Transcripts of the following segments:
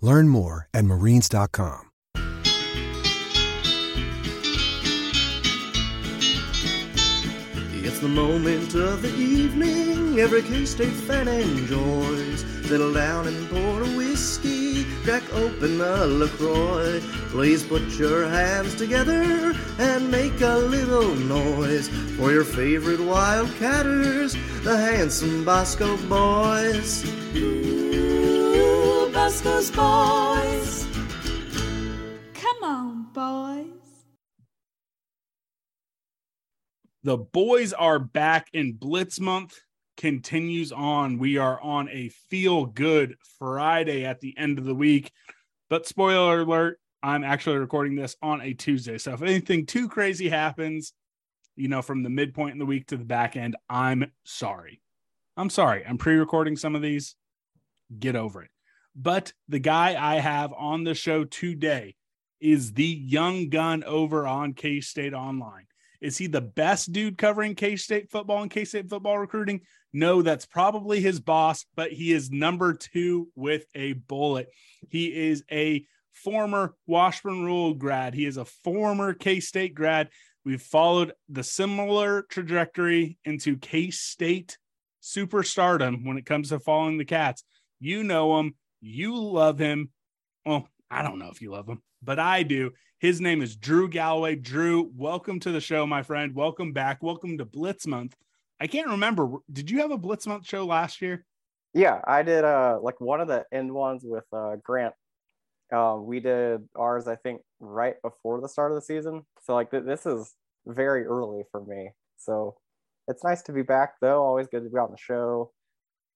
Learn more at marines.com. It's the moment of the evening every K-State fan enjoys. Settle down and pour a whiskey, crack open a LaCroix. Please put your hands together and make a little noise for your favorite Wildcatters, the handsome Bosco boys. Ooh, Bosco's boys. Come on, boys. The boys are back in Blitz month continues on. We are on a feel good Friday at the end of the week. But spoiler alert, I'm actually recording this on a Tuesday. So if anything too crazy happens, you know, from the midpoint in the week to the back end, I'm sorry. I'm sorry. I'm pre recording some of these. Get over it. But the guy I have on the show today is the young gun over on K State Online. Is he the best dude covering K State football and K State football recruiting? No, that's probably his boss, but he is number two with a bullet. He is a former Washburn Rural grad, he is a former K State grad. We've followed the similar trajectory into K State superstardom when it comes to following the Cats. You know him, you love him. Well, I don't know if you love him, but I do. His name is Drew Galloway. Drew, welcome to the show, my friend. Welcome back. Welcome to Blitz Month. I can't remember. Did you have a Blitz Month show last year? Yeah, I did uh like one of the end ones with uh Grant. Um, we did ours, I think, right before the start of the season. So like th- this is very early for me. So it's nice to be back though. Always good to be on the show.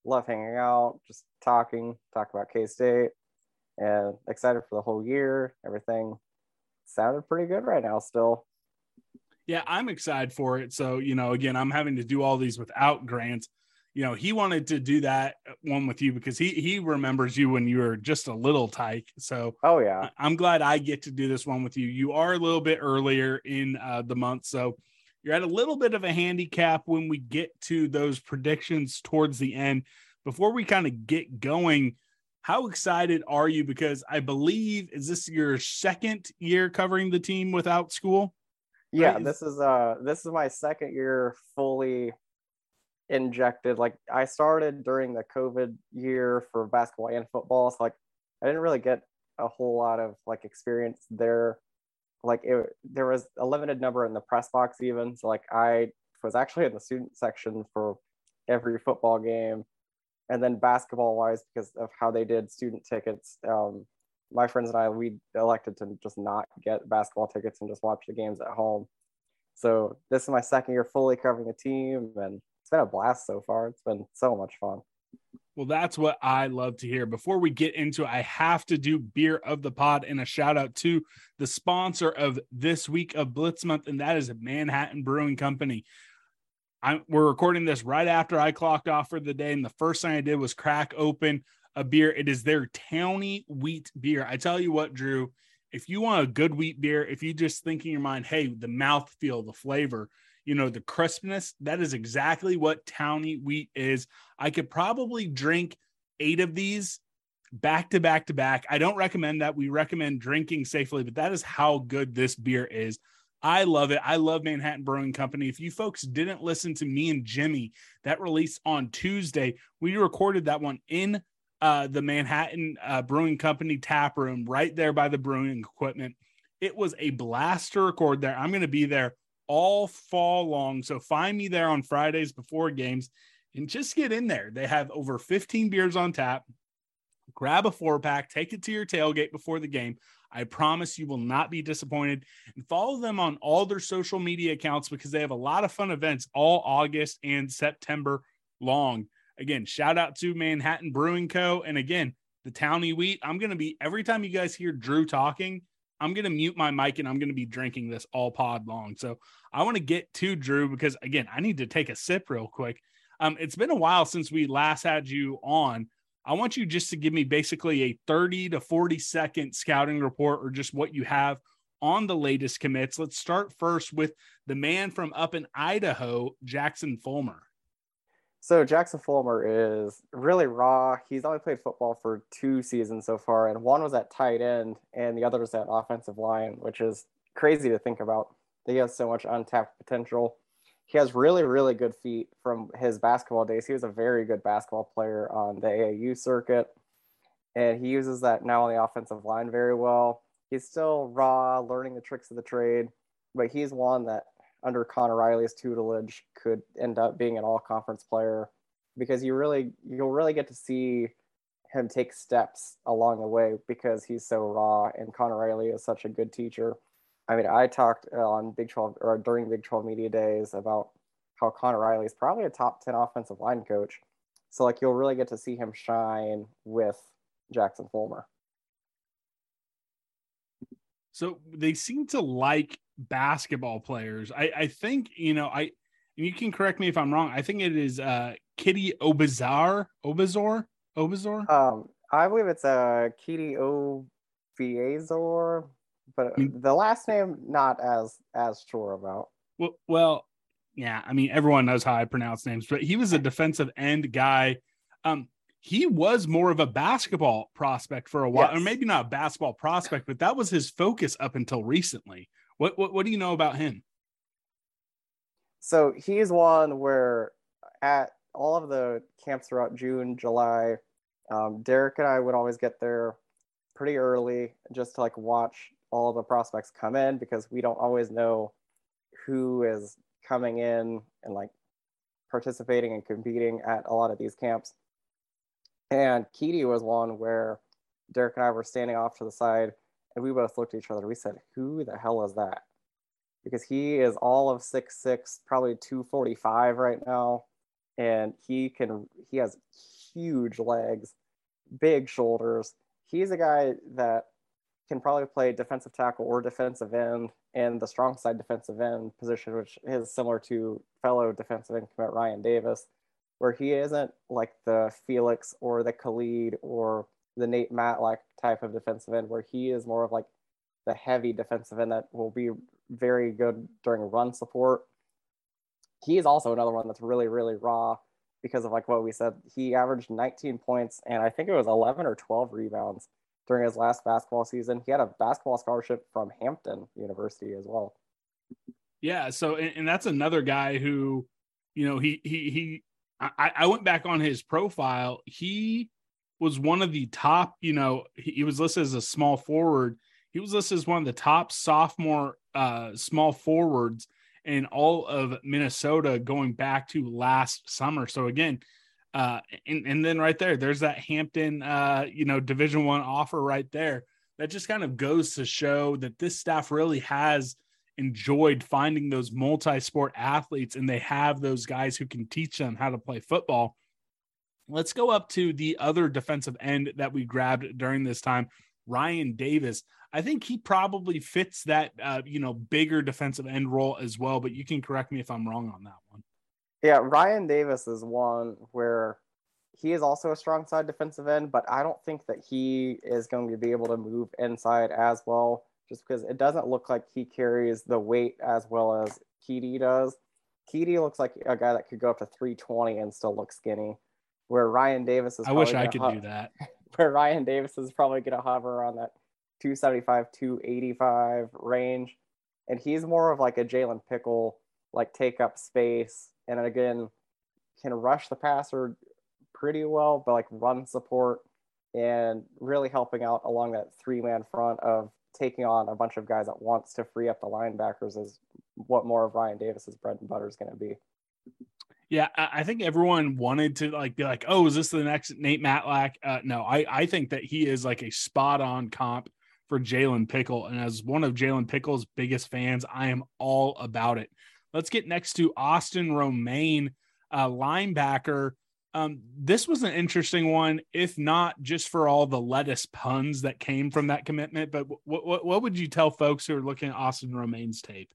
Love hanging out, just talking, talk about K State, and excited for the whole year. Everything sounded pretty good right now still. Yeah, I'm excited for it. So, you know, again, I'm having to do all these without Grant. You know, he wanted to do that one with you because he he remembers you when you were just a little tyke. So, Oh yeah. I'm glad I get to do this one with you. You are a little bit earlier in uh, the month, so you're at a little bit of a handicap when we get to those predictions towards the end. Before we kind of get going, how excited are you? Because I believe is this your second year covering the team without school? yeah Right. this is uh this is my second year fully injected like i started during the covid year for basketball and football so like i didn't really get a whole lot of like experience there like it there was a limited number in the press box even so like i was actually in the student section for every football game and then basketball wise because of how they did student tickets um my friends and I we elected to just not get basketball tickets and just watch the games at home. So this is my second year fully covering the team, and it's been a blast so far. It's been so much fun. Well, that's what I love to hear. Before we get into it, I have to do beer of the pod and a shout out to the sponsor of this week of Blitz Month, and that is Manhattan Brewing Company. I, we're recording this right after I clocked off for the day, and the first thing I did was crack open a beer. It is their Towny Wheat beer. I tell you what, Drew, if you want a good wheat beer, if you just think in your mind, hey, the mouth feel, the flavor, you know, the crispness, that is exactly what Towny Wheat is. I could probably drink eight of these back to back to back. I don't recommend that. We recommend drinking safely, but that is how good this beer is. I love it. I love Manhattan Brewing Company. If you folks didn't listen to me and Jimmy, that released on Tuesday, we recorded that one in uh, the Manhattan uh, Brewing Company tap room right there by the brewing equipment. It was a blast to record there. I'm going to be there all fall long. So find me there on Fridays before games and just get in there. They have over 15 beers on tap. Grab a four pack, take it to your tailgate before the game. I promise you will not be disappointed. And follow them on all their social media accounts because they have a lot of fun events all August and September long. Again, shout out to Manhattan Brewing Co. And again, the Towny Wheat. I'm going to be every time you guys hear Drew talking, I'm going to mute my mic and I'm going to be drinking this all pod long. So I want to get to Drew because again, I need to take a sip real quick. Um, it's been a while since we last had you on. I want you just to give me basically a 30 to 40 second scouting report or just what you have on the latest commits. Let's start first with the man from up in Idaho, Jackson Fulmer. So Jackson Fulmer is really raw. He's only played football for two seasons so far, and one was at tight end, and the other was at offensive line, which is crazy to think about. He has so much untapped potential he has really, really good feet from his basketball days. He was a very good basketball player on the AAU circuit, and he uses that now on the offensive line very well. He's still raw, learning the tricks of the trade, but he's one that under Connor Riley's tutelage could end up being an all-conference player because you really you'll really get to see him take steps along the way because he's so raw and Connor Riley is such a good teacher. I mean, I talked on Big 12 or during Big 12 media days about how Connor Riley is probably a top 10 offensive line coach. So, like, you'll really get to see him shine with Jackson Fulmer. So, they seem to like basketball players. I, I think, you know, I, you can correct me if I'm wrong. I think it is uh, Kitty Obazar, Obazor, Obazor. Um, I believe it's uh, Kitty Oviazor, but I mean, the last name not as as sure about. Well, well, yeah. I mean, everyone knows how I pronounce names, but he was a defensive end guy. Um, he was more of a basketball prospect for a while, yes. or maybe not a basketball prospect, but that was his focus up until recently. What what what do you know about him? So he's one where at all of the camps throughout June, July, um, Derek and I would always get there pretty early just to like watch all the prospects come in because we don't always know who is coming in and like participating and competing at a lot of these camps. And Keedy was one where Derek and I were standing off to the side and we both looked at each other. We said, Who the hell is that? Because he is all of six six, probably 245 right now. And he can he has huge legs, big shoulders. He's a guy that can probably play defensive tackle or defensive end and the strong side defensive end position, which is similar to fellow defensive end commit Ryan Davis, where he isn't like the Felix or the Khalid or the Nate Matlack type of defensive end, where he is more of like the heavy defensive end that will be very good during run support. He is also another one that's really, really raw because of like what we said. He averaged 19 points and I think it was 11 or 12 rebounds during his last basketball season. He had a basketball scholarship from Hampton University as well. Yeah. So, and, and that's another guy who, you know, he, he, he, I, I went back on his profile. He was one of the top, you know, he, was listed as a small forward. He was listed as one of the top sophomore uh, small forwards in all of Minnesota going back to last summer. So again, uh, and, and then right there, there's that Hampton, uh, you know, Division One offer right there. That just kind of goes to show that this staff really has enjoyed finding those multi-sport athletes, and they have those guys who can teach them how to play football. Let's go up to the other defensive end that we grabbed during this time, Ryan Davis. I think he probably fits that, uh, you know, bigger defensive end role as well. But you can correct me if I'm wrong on that one. Yeah, Ryan Davis is one where he is also a strong side defensive end, but I don't think that he is going to be able to move inside as well, just because it doesn't look like he carries the weight as well as Keedy does. Keedy looks like a guy that could go up to 320 and still look skinny, where Ryan Davis is. I wish I could ho- do that. Where Ryan Davis is probably going to hover on that 275, 285 range, and he's more of like a Jalen Pickle, like take up space and again can rush the passer pretty well, but like run support and really helping out along that three man front of taking on a bunch of guys at once to free up the linebackers is what more of Ryan Davis's bread and butter is going to be. Yeah, I think everyone wanted to like be like, "Oh, is this the next Nate Matlack?" Uh, no, I I think that he is like a spot on comp for Jalen Pickle, and as one of Jalen Pickle's biggest fans, I am all about it. Let's get next to Austin Romaine, uh, linebacker. Um, this was an interesting one, if not just for all the lettuce puns that came from that commitment. But what what, what would you tell folks who are looking at Austin Romaine's tape?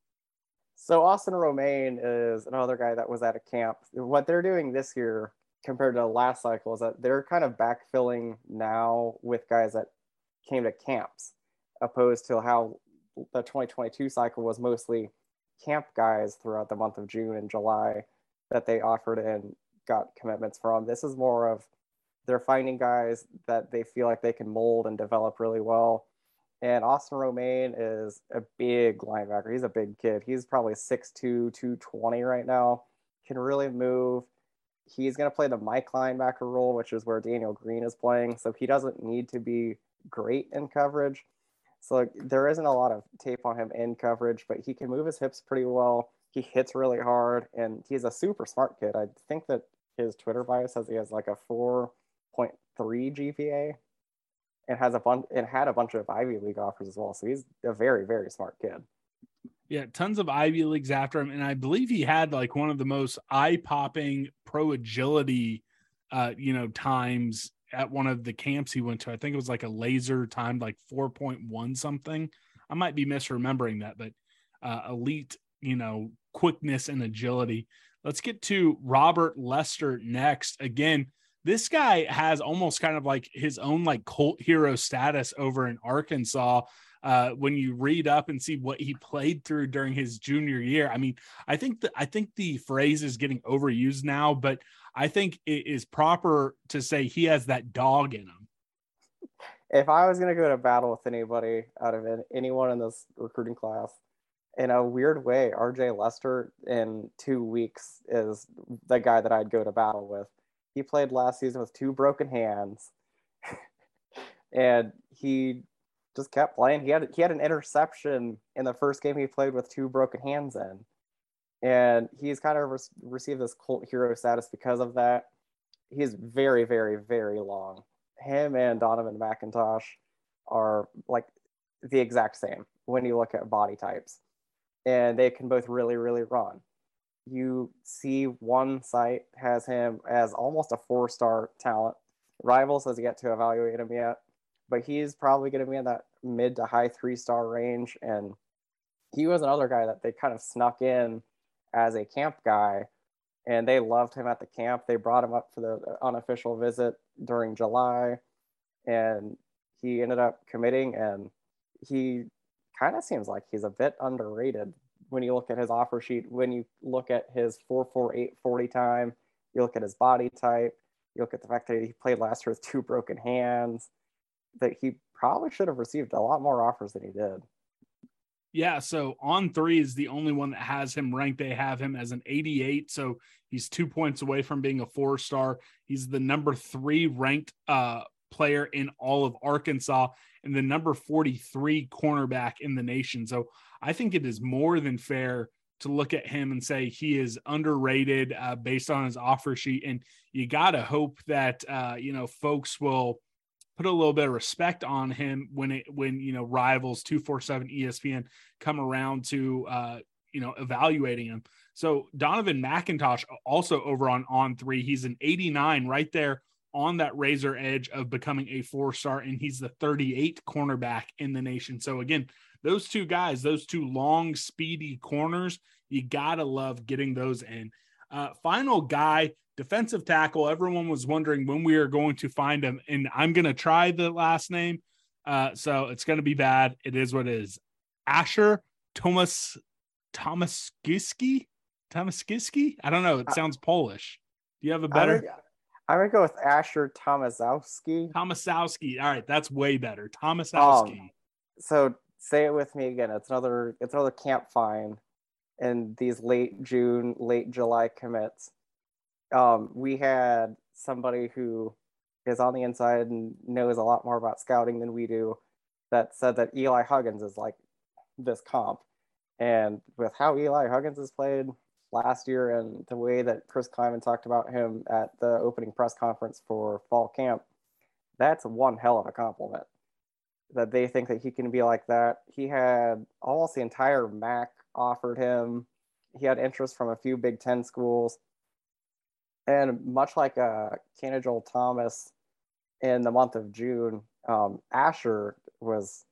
So Austin Romaine is another guy that was at a camp. What they're doing this year compared to last cycle is that they're kind of backfilling now with guys that came to camps, opposed to how the 2022 cycle was mostly camp guys throughout the month of June and July that they offered and got commitments from. This is more of they're finding guys that they feel like they can mold and develop really well. And Austin Romaine is a big linebacker. He's a big kid. He's probably 6'2, 220 right now. Can really move. He's going to play the Mike linebacker role, which is where Daniel Green is playing. So he doesn't need to be great in coverage. So like, there isn't a lot of tape on him in coverage, but he can move his hips pretty well. He hits really hard, and he's a super smart kid. I think that his Twitter bio says he has like a 4.3 GPA, and has a bunch and had a bunch of Ivy League offers as well. So he's a very very smart kid. Yeah, tons of Ivy Leagues after him, and I believe he had like one of the most eye popping pro agility, uh, you know, times at one of the camps he went to. I think it was like a laser timed like four point one something. I might be misremembering that, but uh, elite, you know, quickness and agility. Let's get to Robert Lester next. Again, this guy has almost kind of like his own like cult hero status over in Arkansas. Uh, when you read up and see what he played through during his junior year, I mean, I think that I think the phrase is getting overused now, but I think it is proper to say he has that dog in him. If I was going to go to battle with anybody out of anyone in this recruiting class, in a weird way, RJ Lester in two weeks is the guy that I'd go to battle with he played last season with two broken hands, and he just kept playing. He had he had an interception in the first game he played with two broken hands in, and he's kind of re- received this cult hero status because of that. He's very, very, very long. Him and Donovan McIntosh are like the exact same when you look at body types, and they can both really, really run you see one site has him as almost a four star talent. Rivals has yet to evaluate him yet, but he's probably going to be in that mid to high three star range. And he was another guy that they kind of snuck in as a camp guy, and they loved him at the camp. They brought him up for the unofficial visit during July, and he ended up committing. And he kind of seems like he's a bit underrated when you look at his offer sheet, when you look at his 448 40 time, you look at his body type, you look at the fact that he played last year with two broken hands, that he probably should have received a lot more offers than he did. Yeah, so On3 is the only one that has him ranked. They have him as an 88, so he's two points away from being a four star. He's the number three ranked uh, player in all of Arkansas and the number 43 cornerback in the nation. So I think it is more than fair to look at him and say he is underrated uh, based on his offer sheet. And you got to hope that, uh, you know, folks will put a little bit of respect on him when it, when, you know, rivals 247 ESPN come around to, uh, you know, evaluating him. So Donovan McIntosh also over on On3, he's an 89 right there on that razor edge of becoming a four star, and he's the 38 cornerback in the nation. So again, those two guys, those two long, speedy corners, you gotta love getting those in. Uh, final guy, defensive tackle. Everyone was wondering when we are going to find him, and I'm gonna try the last name. Uh, so it's gonna be bad. It is what it is. Asher Thomas Thomas Giski? Thomas Giski? I don't know. It sounds Polish. Do you have a better? I'm gonna go with Asher Tomasowski. Tomasowski. All right, that's way better. Tomasowski. Um, so say it with me again. It's another it's another camp fine in these late June, late July commits. Um, we had somebody who is on the inside and knows a lot more about scouting than we do that said that Eli Huggins is like this comp. And with how Eli Huggins has played last year and the way that Chris Klieman talked about him at the opening press conference for fall camp, that's one hell of a compliment. That they think that he can be like that. He had almost the entire MAC offered him. He had interest from a few Big Ten schools. And much like uh, Kanijal Thomas in the month of June, um, Asher was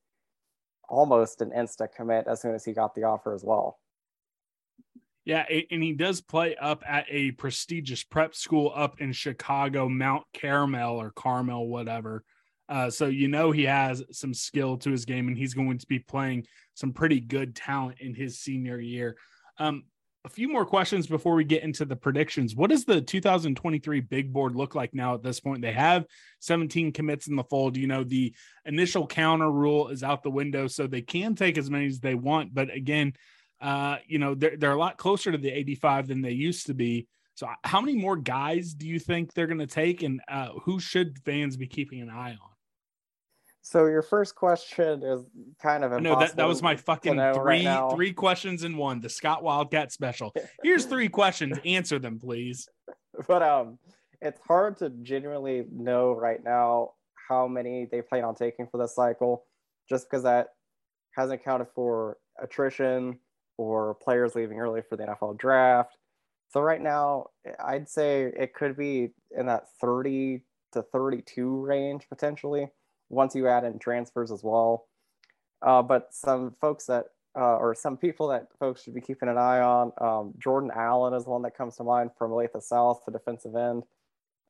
almost an insta commit as soon as he got the offer as well. Yeah, and he does play up at a prestigious prep school up in Chicago, Mount Carmel or Carmel, whatever. Uh, so you know he has some skill to his game, and he's going to be playing some pretty good talent in his senior year. Um, a few more questions before we get into the predictions. What does the 2023 big board look like now at this point? They have 17 commits in the fold. You know, the initial counter rule is out the window, so they can take as many as they want. But again, uh, you know, they're, they're a lot closer to the 85 than they used to be. So, how many more guys do you think they're going to take, and uh, who should fans be keeping an eye on? So your first question is kind of a no. That, that was my fucking three right three questions in one. The Scott Wildcat special. Here's three questions. Answer them, please. But um, it's hard to genuinely know right now how many they plan on taking for this cycle, just because that hasn't accounted for attrition or players leaving early for the NFL draft. So right now, I'd say it could be in that 30 to 32 range potentially once you add in transfers as well. Uh, but some folks that, uh, or some people that folks should be keeping an eye on, um, Jordan Allen is one that comes to mind from Olathe South, the defensive end.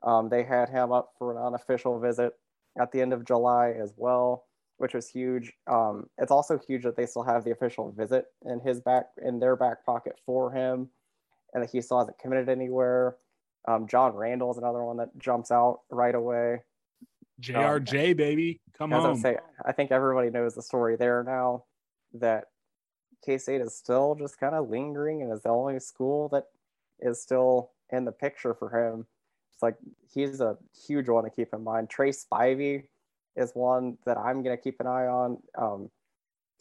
Um, they had him up for an unofficial visit at the end of July as well, which was huge. Um, it's also huge that they still have the official visit in his back in their back pocket for him, and that he still hasn't committed anywhere. Um, John Randall is another one that jumps out right away. JRJ, um, baby. Come on. Say, I think everybody knows the story there now that K State is still just kind of lingering and is the only school that is still in the picture for him. It's like he's a huge one to keep in mind. Trey Spivey is one that I'm going to keep an eye on. Um,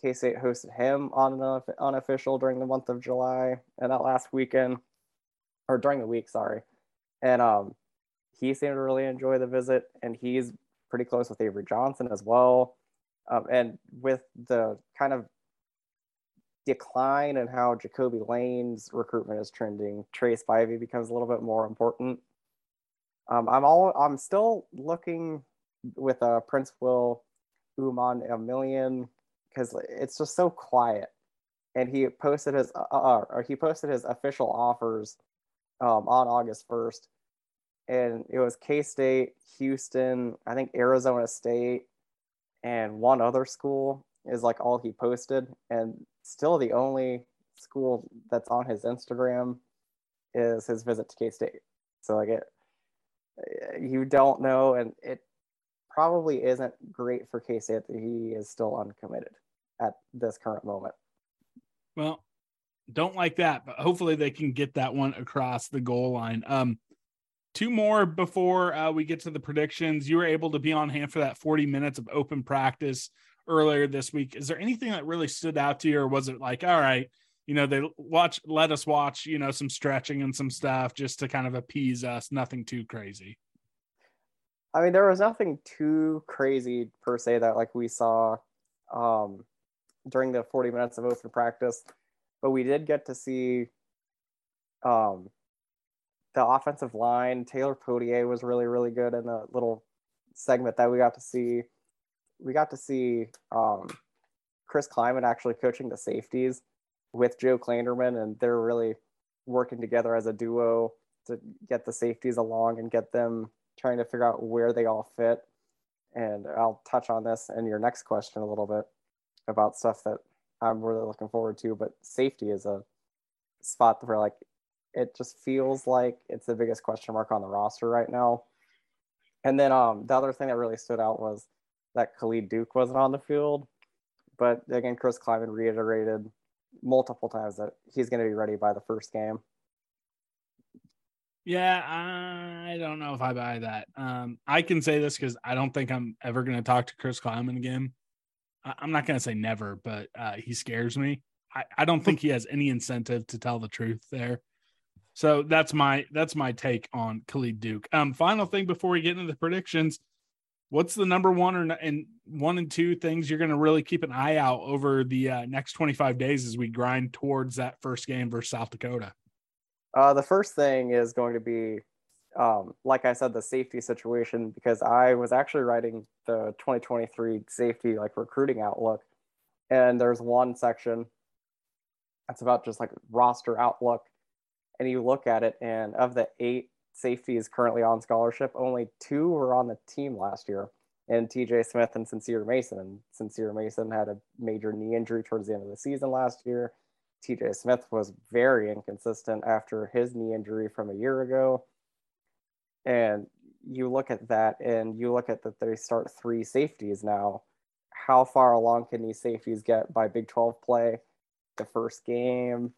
K State hosted him on an unofficial during the month of July and that last weekend, or during the week, sorry. And um, he seemed to really enjoy the visit, and he's pretty close with Avery Johnson as well. Um, and with the kind of decline in how Jacoby Lane's recruitment is trending, Trey Spivey becomes a little bit more important. Um, I'm all I'm still looking with uh, Prince Will Uman a million because it's just so quiet. And he posted his uh, uh, he posted his official offers um, on August first, and it was K State, Houston, I think Arizona State, and one other school is like all he posted, and still the only school that's on his Instagram is his visit to K State. So like it, you don't know, and it probably isn't great for K State that he is still uncommitted at this current moment. Well, don't like that, but hopefully they can get that one across the goal line. Um, two more before uh, we get to the predictions. You were able to be on hand for that 40 minutes of open practice earlier this week. Is there anything that really stood out to you, or was it like, all right, you know, they watch, let us watch, you know, some stretching and some stuff just to kind of appease us, nothing too crazy? I mean, there was nothing too crazy per se that like we saw um, during the 40 minutes of open practice, but we did get to see um, the offensive line, Taylor Poitier was really, really good in the little segment that we got to see. We got to see um, Chris Klieman actually coaching the safeties with Joe Klanderman, and they're really working together as a duo to get the safeties along and get them trying to figure out where they all fit. And I'll touch on this in your next question a little bit about stuff that I'm really looking forward to. But safety is a spot where like it just feels like it's the biggest question mark on the roster right now. And then um, the other thing that really stood out was that Khalid Duke wasn't on the field. But again, Chris Klieman reiterated multiple times that he's going to be ready by the first game. Yeah, I don't know if I buy that. Um, I can say this because I don't think I'm ever going to talk to Chris Klieman again. I'm not going to say never, but uh, he scares me. I, I don't think he has any incentive to tell the truth there. So that's my that's my take on Khalid Duke. Um, final thing before we get into the predictions, what's the number one or and one and two things you're going to really keep an eye out over the uh, next 25 days as we grind towards that first game versus South Dakota? Uh, the first thing is going to be, um, like I said, the safety situation because I was actually writing the 2023 safety like recruiting outlook, and there's one section that's about just like roster outlook, and you look at it, and of the eight safeties currently on scholarship, only two were on the team last year, and TJ Smith and Sincere Mason. And Sincere Mason had a major knee injury towards the end of the season last year. TJ Smith was very inconsistent after his knee injury from a year ago. And you look at that and you look at that they start three safeties now. How far along can these safeties get by Big 12 play? The first game,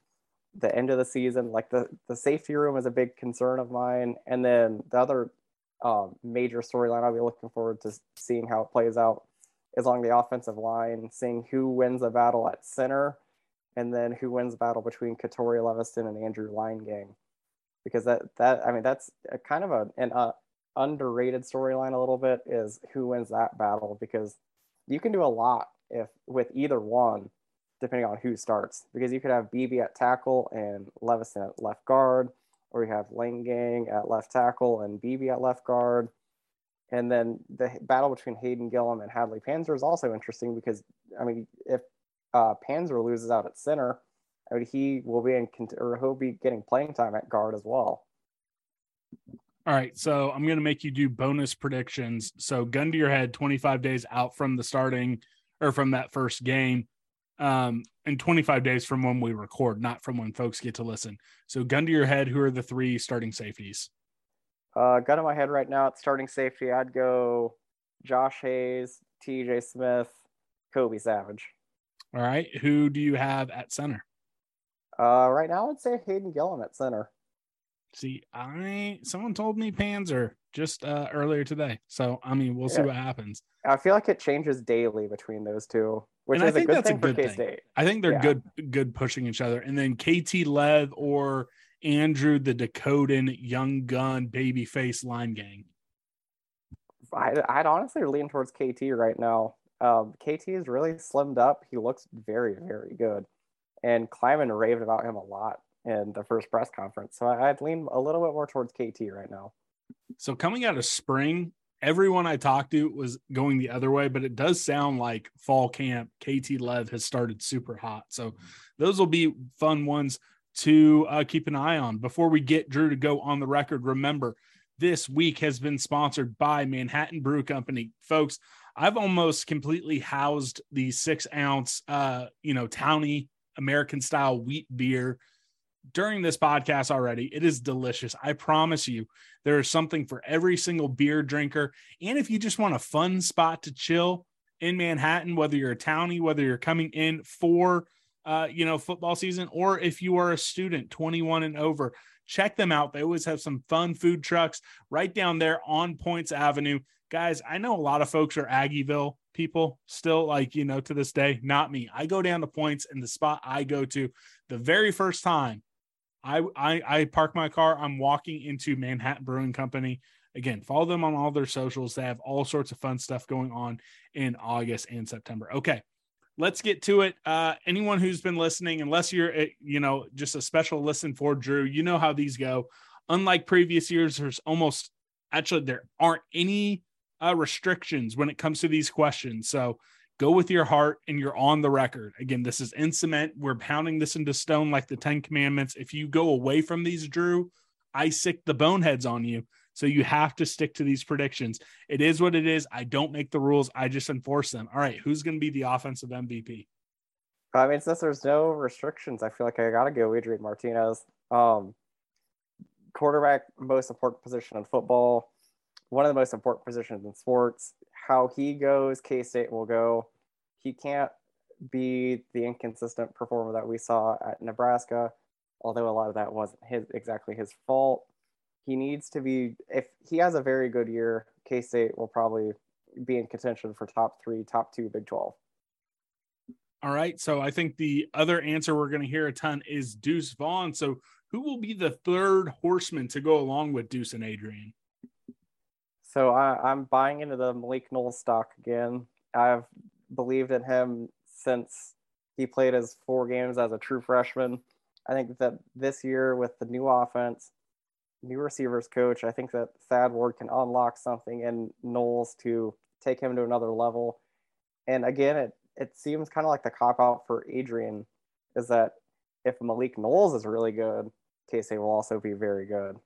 the end of the season. Like the the safety room is a big concern of mine, and then the other um, major storyline I'll be looking forward to seeing how it plays out is along the offensive line, seeing who wins a battle at center, and then who wins the battle between Katori Leviston and Andrew Leingang, because that that I mean that's a kind of a, an uh, underrated storyline a little bit is who wins that battle because you can do a lot if with either one depending on who starts, because you could have BB at tackle and Levison at left guard, or you have Leingang at left tackle and BB at left guard. And then the battle between Hayden Gillum and Hadley Panzer is also interesting because, I mean, if uh, Panzer loses out at center, I mean, he will be in, or he'll be getting playing time at guard as well. All right, so I'm going to make you do bonus predictions. So, gun to your head, 25 days out from the starting or from that first game um, in 25 days from when we record, not from when folks get to listen. So, gun to your head, who are the three starting safeties? Uh, gun to my head right now, at starting safety, I'd go Josh Hayes, TJ Smith, Kobe Savage. All right. Who do you have at center? Uh, right now, I'd say Hayden Gillum at center. See, I someone told me Panzer just uh, earlier today. So I mean, we'll yeah. see what happens. I feel like it changes daily between those two, which and is a good thing a good for K State. I think they're yeah. good, good pushing each other. And then KT Lev or Andrew the Dakotan young gun baby face line gang. I, I'd honestly lean towards KT right now. Um, KT is really slimmed up. He looks very, very good. And Klieman raved about him a lot in the first press conference. So I'd lean a little bit more towards KT right now. So coming out of spring, everyone I talked to was going the other way, but it does sound like fall camp KT Lev has started super hot. So those will be fun ones to uh, keep an eye on. Before we get Drew to go on the record, remember this week has been sponsored by Manhattan Brew Company, folks. I've almost completely housed the six ounce, uh, you know, towny American style wheat beer during this podcast already. It is delicious. I promise you, there is something for every single beer drinker. And if you just want a fun spot to chill in Manhattan, whether you're a townie, whether you're coming in for uh, you know, football season, or if you are a student 21 and over, check them out. They always have some fun food trucks right down there on Poyntz Avenue. Guys, I know a lot of folks are Aggieville people still, like, you know, to this day, not me. I go down to Poyntz, and the spot I go to the very first time I, I I park my car. I'm walking into Manhattan Brewing Company. Again, follow them on all their socials. They have all sorts of fun stuff going on in August and September. Okay, let's get to it. Uh, anyone who's been listening, unless you're eh, you know just a special listen for Drew, you know how these go. Unlike previous years, there's almost actually there aren't any uh, restrictions when it comes to these questions. So Go with your heart and you're on the record. Again, this is in cement. We're pounding this into stone like the 10 commandments. If you go away from these, Drew, I sick the boneheads on you. So you have to stick to these predictions. It is what it is. I don't make the rules, I just enforce them. All right, who's going to be the offensive MVP? I mean, since there's no restrictions, I feel like I got to go Adrian Martinez. Um, quarterback, most important position in football, one of the most important positions in sports how he goes, K State will go. He can't be the inconsistent performer that we saw at Nebraska, although a lot of that wasn't his exactly his fault. He needs to be if he has a very good year, K State will probably be in contention for top three, top two Big Twelve. All right. So I think the other answer we're going to hear a ton is Deuce Vaughn. So who will be the third horseman to go along with Deuce and Adrian? So I, I'm buying into the Malik Knowles stock again. I've believed in him since he played his four games as a true freshman. I think that this year with the new offense, new receivers coach, I think that Thad Ward can unlock something in Knowles to take him to another level. And again, it it seems kind of like the cop out for Adrian is that if Malik Knowles is really good, K State will also be very good.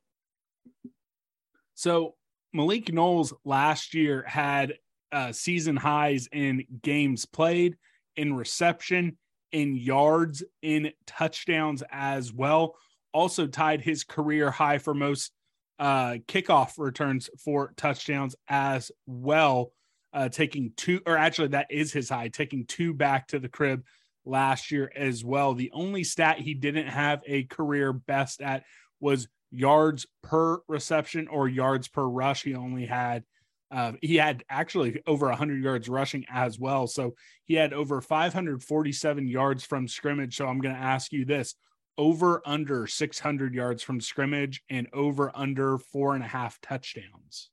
So Malik Knowles last year had uh, season highs in games played, in reception, in yards, in touchdowns as well. Also tied his career high for most uh, kickoff returns for touchdowns as well uh, taking two, or actually, that is his high, taking two back to the crib last year as well. The only stat he didn't have a career best at was yards per reception or yards per rush. He only had, uh, he had actually over 100 yards rushing as well. So he had over 547 yards from scrimmage. So I'm going to ask you this over under 600 yards from scrimmage and over under four and a half touchdowns.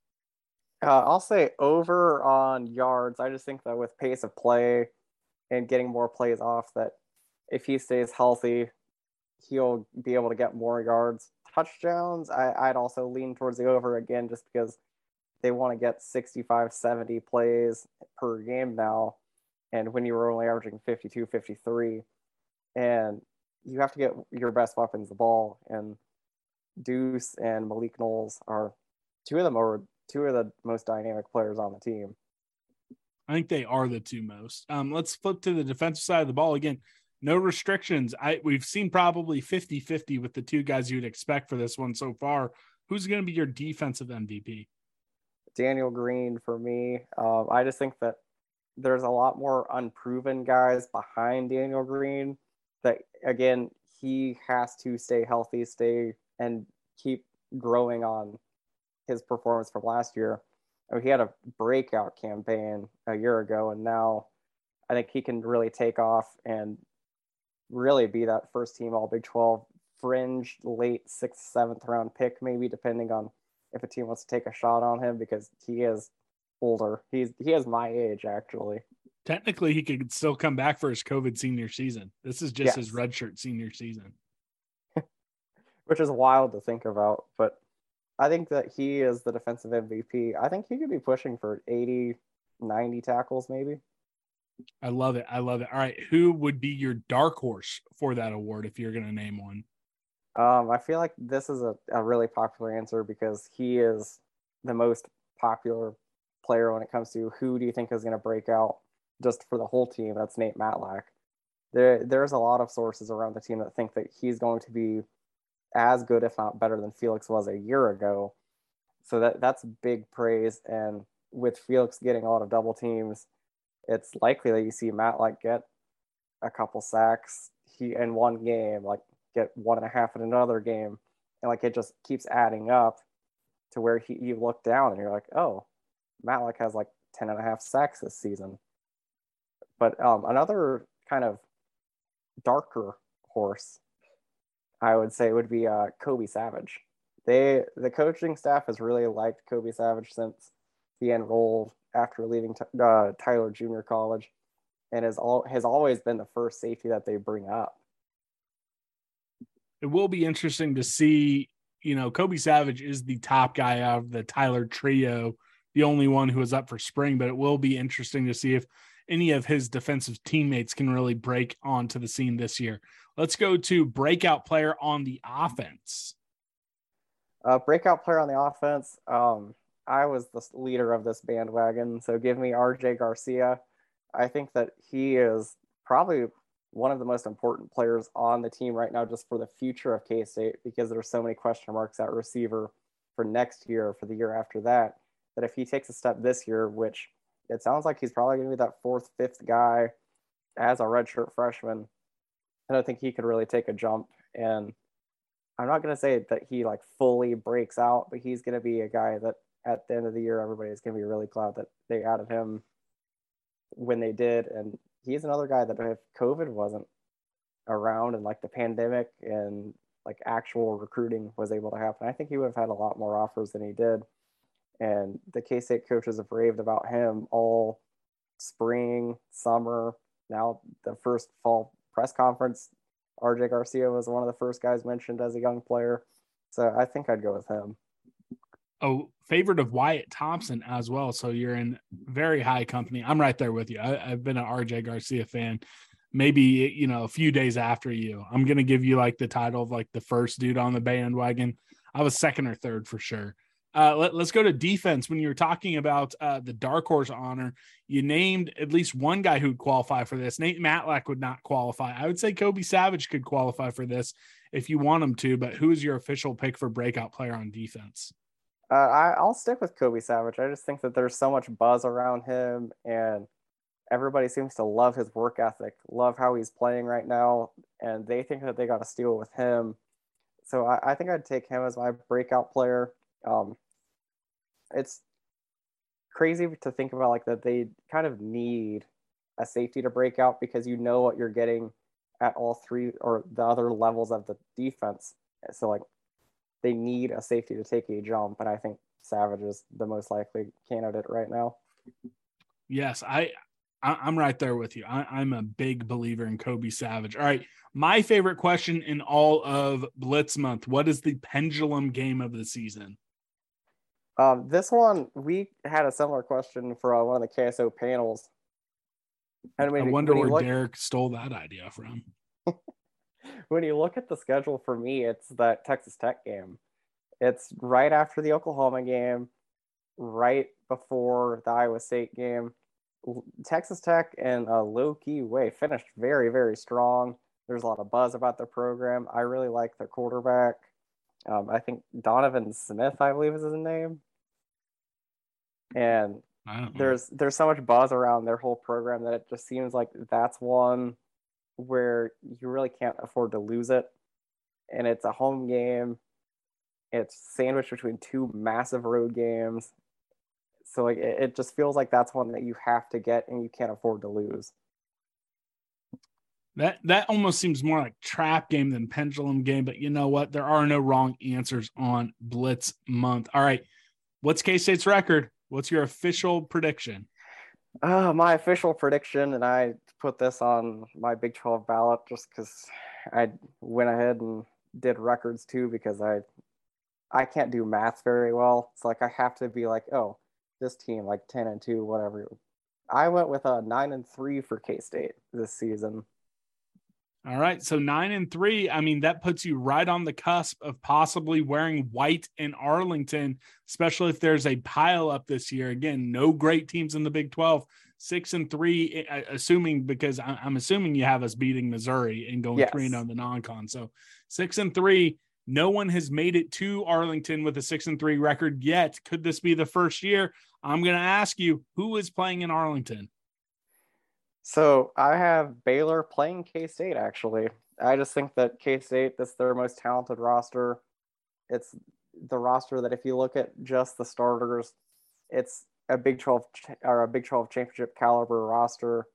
Uh, I'll say over on yards. I just think that with pace of play and getting more plays off, that if he stays healthy, he'll be able to get more yards. Touchdowns, I, I'd also lean towards the over again just because they want to get 65, 70 plays per game now. And when you were only averaging 52, 53, and you have to get your best weapons the ball. And Deuce and Malik Knowles are two of them are two of the most dynamic players on the team. I think they are the two most. Um, let's flip to the defensive side of the ball again. No restrictions. I we've seen probably 50-50 with the two guys you'd expect for this one so far. Who's going to be your defensive MVP? Daniel Green for me. Uh, I just think that there's a lot more unproven guys behind Daniel Green. That again, he has to stay healthy, stay and keep growing on his performance from last year. I mean, he had a breakout campaign a year ago, and now I think he can really take off and really be that first team All Big 12 fringe late sixth, seventh round pick, maybe depending on if a team wants to take a shot on him because he is older. He's he has my age actually. Technically, he could still come back for his COVID senior season. This is just yes. his redshirt senior season, which is wild to think about. But I think that he is the defensive MVP. I think he could be pushing for 80, 90 tackles, maybe. I love it. I love it. All right. Who would be your dark horse for that award if you're going to name one? Um, I feel like this is a, a really popular answer because he is the most popular player when it comes to who do you think is going to break out just for the whole team. That's Nate Matlack. There, there's a lot of sources around the team that think that he's going to be as good, if not better, than Felix was a year ago. So that that's big praise. And with Felix getting a lot of double teams, it's likely that you see Matlack get a couple sacks he in one game, like get one and a half in another game, and like it just keeps adding up to where he you look down and you're like, oh, Matlack has like 10 and a half sacks this season. But um, another kind of darker horse I would say would be uh, Kobe Savage. They the coaching staff has really liked Kobe Savage since he enrolled after leaving uh, Tyler Junior College, and has all has always been the first safety that they bring up. It will be interesting to see. You know, Kobe Savage is the top guy of the Tyler trio, the only one who is up for spring. But it will be interesting to see if any of his defensive teammates can really break onto the scene this year. Let's go to breakout player on the offense. Uh, breakout player on the offense. Um, I was the leader of this bandwagon, so give me RJ Garcia. I think that he is probably one of the most important players on the team right now, just for the future of K State, because there's so many question marks at receiver for next year, for the year after that. That if he takes a step this year, which it sounds like he's probably going to be that fourth, fifth guy as a redshirt freshman, I don't think he could really take a jump. And I'm not going to say that he like fully breaks out, but he's going to be a guy that at the end of the year, everybody is going to be really glad that they added him when they did. And he's another guy that if COVID wasn't around and like the pandemic and like actual recruiting was able to happen, I think he would have had a lot more offers than he did. And the K State coaches have raved about him all spring, summer. Now the first fall press conference, RJ Garcia was one of the first guys mentioned as a young player. So I think I'd go with him. Oh, favorite of Wyatt Thompson as well. So you're in very high company. I'm right there with you. I, have been an RJ Garcia fan. Maybe you know a few days after you. I'm gonna give you like the title of like the first dude on the bandwagon. I was second or third for sure. Uh, let, us go to defense. When you were talking about uh, the dark horse honor, you named at least one guy who'd qualify for this. Nate Matlack would not qualify. I would say Kobe Savage could qualify for this if you want him to. But who is your official pick for breakout player on defense? Uh, I, I'll stick with Kobe Savage. I just think that there's so much buzz around him, and everybody seems to love his work ethic, love how he's playing right now, and they think that they got to steal with him. So I, I think I'd take him as my breakout player. Um, it's crazy to think about like that they kind of need a safety to break out because you know what you're getting at all three or the other levels of the defense. So like they need a safety to take a jump, and I think Savage is the most likely candidate right now. Yes, I I'm right there with you. I, am a big believer in Kobe Savage. All right, my favorite question in all of Blitz Month: What is the pendulum game of the season? Um, this one, we had a similar question for uh, one of the KSO panels. And when, I wonder where look, Derek stole that idea from. when you look at the schedule for me, it's that Texas Tech game. It's right after the Oklahoma game, right before the Iowa State game. Texas Tech in a low key way finished very, very strong. There's a lot of buzz about the program. I really like their quarterback. Um, I think Donovan Smith, I believe, is his name. And there's there's so much buzz around their whole program that it just seems like that's one where you really can't afford to lose it. And it's a home game. It's sandwiched between two massive road games. So like it, it just feels like that's one that you have to get and you can't afford to lose. That that almost seems more like trap game than pendulum game, but you know what? There are no wrong answers on Blitz month. All right. What's K State's record? What's your official prediction? Uh, my official prediction, and I put this on my Big 12 ballot just because I went ahead and did records too because I I can't do math very well. It's like I have to be like, oh, this team like 10 and 2, whatever. I went with a 9 and 3 for K State this season. All right. So nine and three. I mean, that puts you right on the cusp of possibly wearing white in Arlington, especially if there's a pile up this year. Again, no great teams in the Big 12. Six and three, eh, assuming because I'm assuming you have us beating Missouri and going yes. three and on the non con. So six and three. No one has made it to Arlington with a six and three record yet. Could this be the first year? I'm going to ask you who is playing in Arlington? So I have Baylor playing K State. Actually, I just think that K State is their most talented roster. It's the roster that if you look at just the starters, it's a Big Twelve or a Big Twelve championship caliber roster.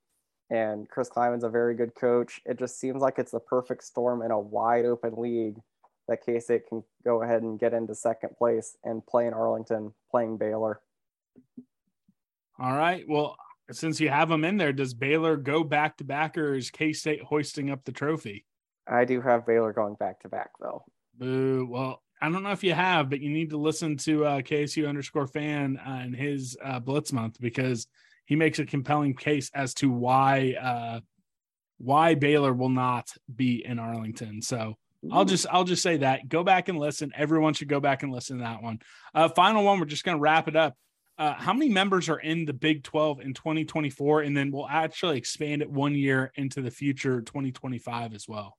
And Chris Klieman's a very good coach. It just seems like it's the perfect storm in a wide open league that K State can go ahead and get into second place and play in Arlington, playing Baylor. All right. Well, since you have them in there, does Baylor go back to back or is K State hoisting up the trophy? I do have Baylor going back to back though. Boo. Well, I don't know if you have, but you need to listen to uh, KSU underscore fan uh, and his uh, Blitz month because he makes a compelling case as to why uh, why Baylor will not be in Arlington. So I'll just I'll just say that go back and listen. Everyone should go back and listen to that one. Uh, final one. We're just gonna wrap it up uh, how many members are in the Big 12 in 2024? And then we'll actually expand it one year into the future 2025 as well.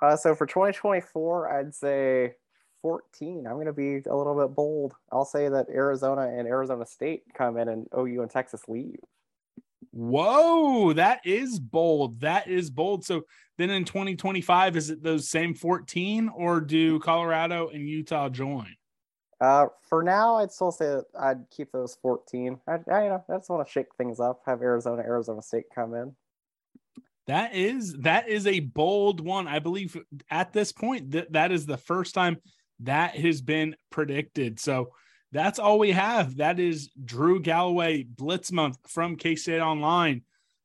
Uh, so for 2024, I'd say 14. I'm going to be a little bit bold. I'll say that Arizona and Arizona State come in and OU and Texas leave. Whoa, that is bold. That is bold. So then in 2025, is it those same 14 or do Colorado and Utah join? Uh, for now, I'd still say I'd keep those 14. I, I you know, I just want to shake things up, have Arizona, Arizona State come in. That is that is a bold one. I believe at this point that that is the first time that has been predicted. So that's all we have. That is Drew Galloway Blitz Month from K State Online.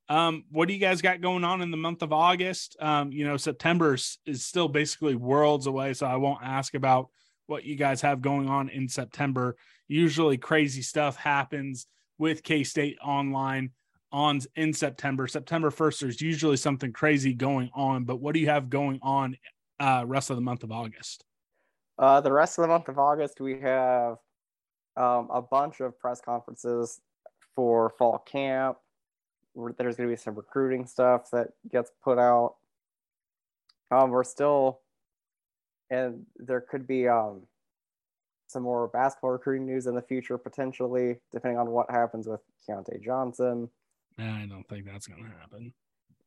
Um, what do you guys got going on in the month of August? Um, you know, September is, is still basically worlds away, so I won't ask about what you guys have going on in September. Usually, crazy stuff happens with K State Online on in September. September 1st, there's usually something crazy going on, but what do you have going on uh rest of the month of August? Uh the rest of the month of August we have um, a bunch of press conferences for fall camp. There's going to be some recruiting stuff that gets put out. Um, we're still, and there could be um, some more basketball recruiting news in the future, potentially, depending on what happens with Keyontae Johnson. I don't think that's going to happen.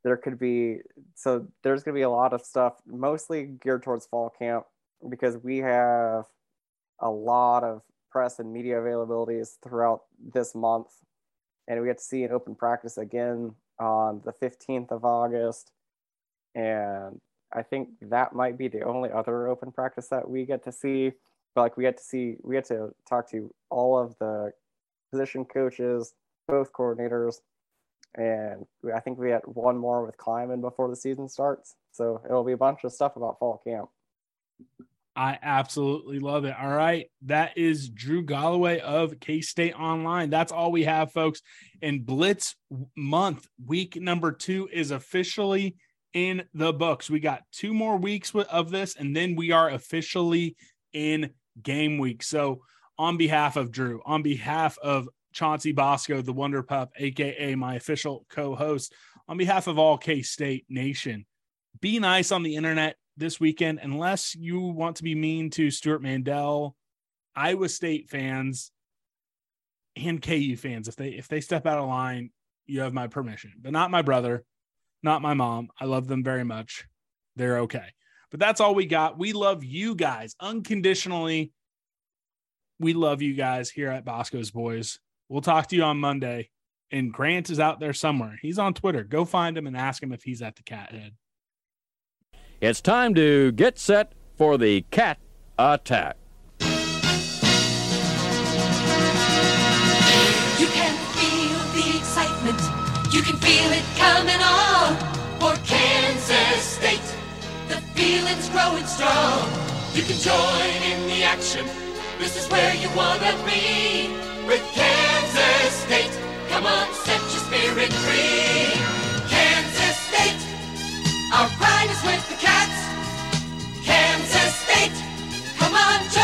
There could be so there's going to be a lot of stuff, mostly geared towards fall camp, because we have a lot of press and media availabilities throughout this month, and we get to see an open practice again on the 15th of August, and I think that might be the only other open practice that we get to see. But like we get to see, we get to talk to all of the position coaches, both coordinators, and I think we had one more with Klieman before the season starts. So it'll be a bunch of stuff about fall camp. I absolutely love it. All right. That is Drew Galloway of K State Online. That's all we have, folks. And Blitz month, week number two, is officially in the books. We got two more weeks of this, and then we are officially in game week. So, on behalf of Drew, on behalf of Chauncey Bosco, the Wonder Pup, aka my official co-host. On behalf of all K-State Nation, be nice on the internet this weekend, unless you want to be mean to Stewart Mandel, Iowa State fans, and KU fans. If they if they step out of line, you have my permission, but not my brother, not my mom. I love them very much. They're okay. But that's all we got. We love you guys unconditionally. We love you guys here at Bosco's Boys. We'll talk to you on Monday. And Grant is out there somewhere. He's on Twitter. Go find him and ask him if he's at the cat head. It's time to get set for the cat attack. Can feel it coming on for Kansas State. The feeling's growing strong. You can join in the action. This is where you want to be with Kansas State. Come on, set your spirit free. Kansas State, our pride is with the Cats. Kansas State, come on, join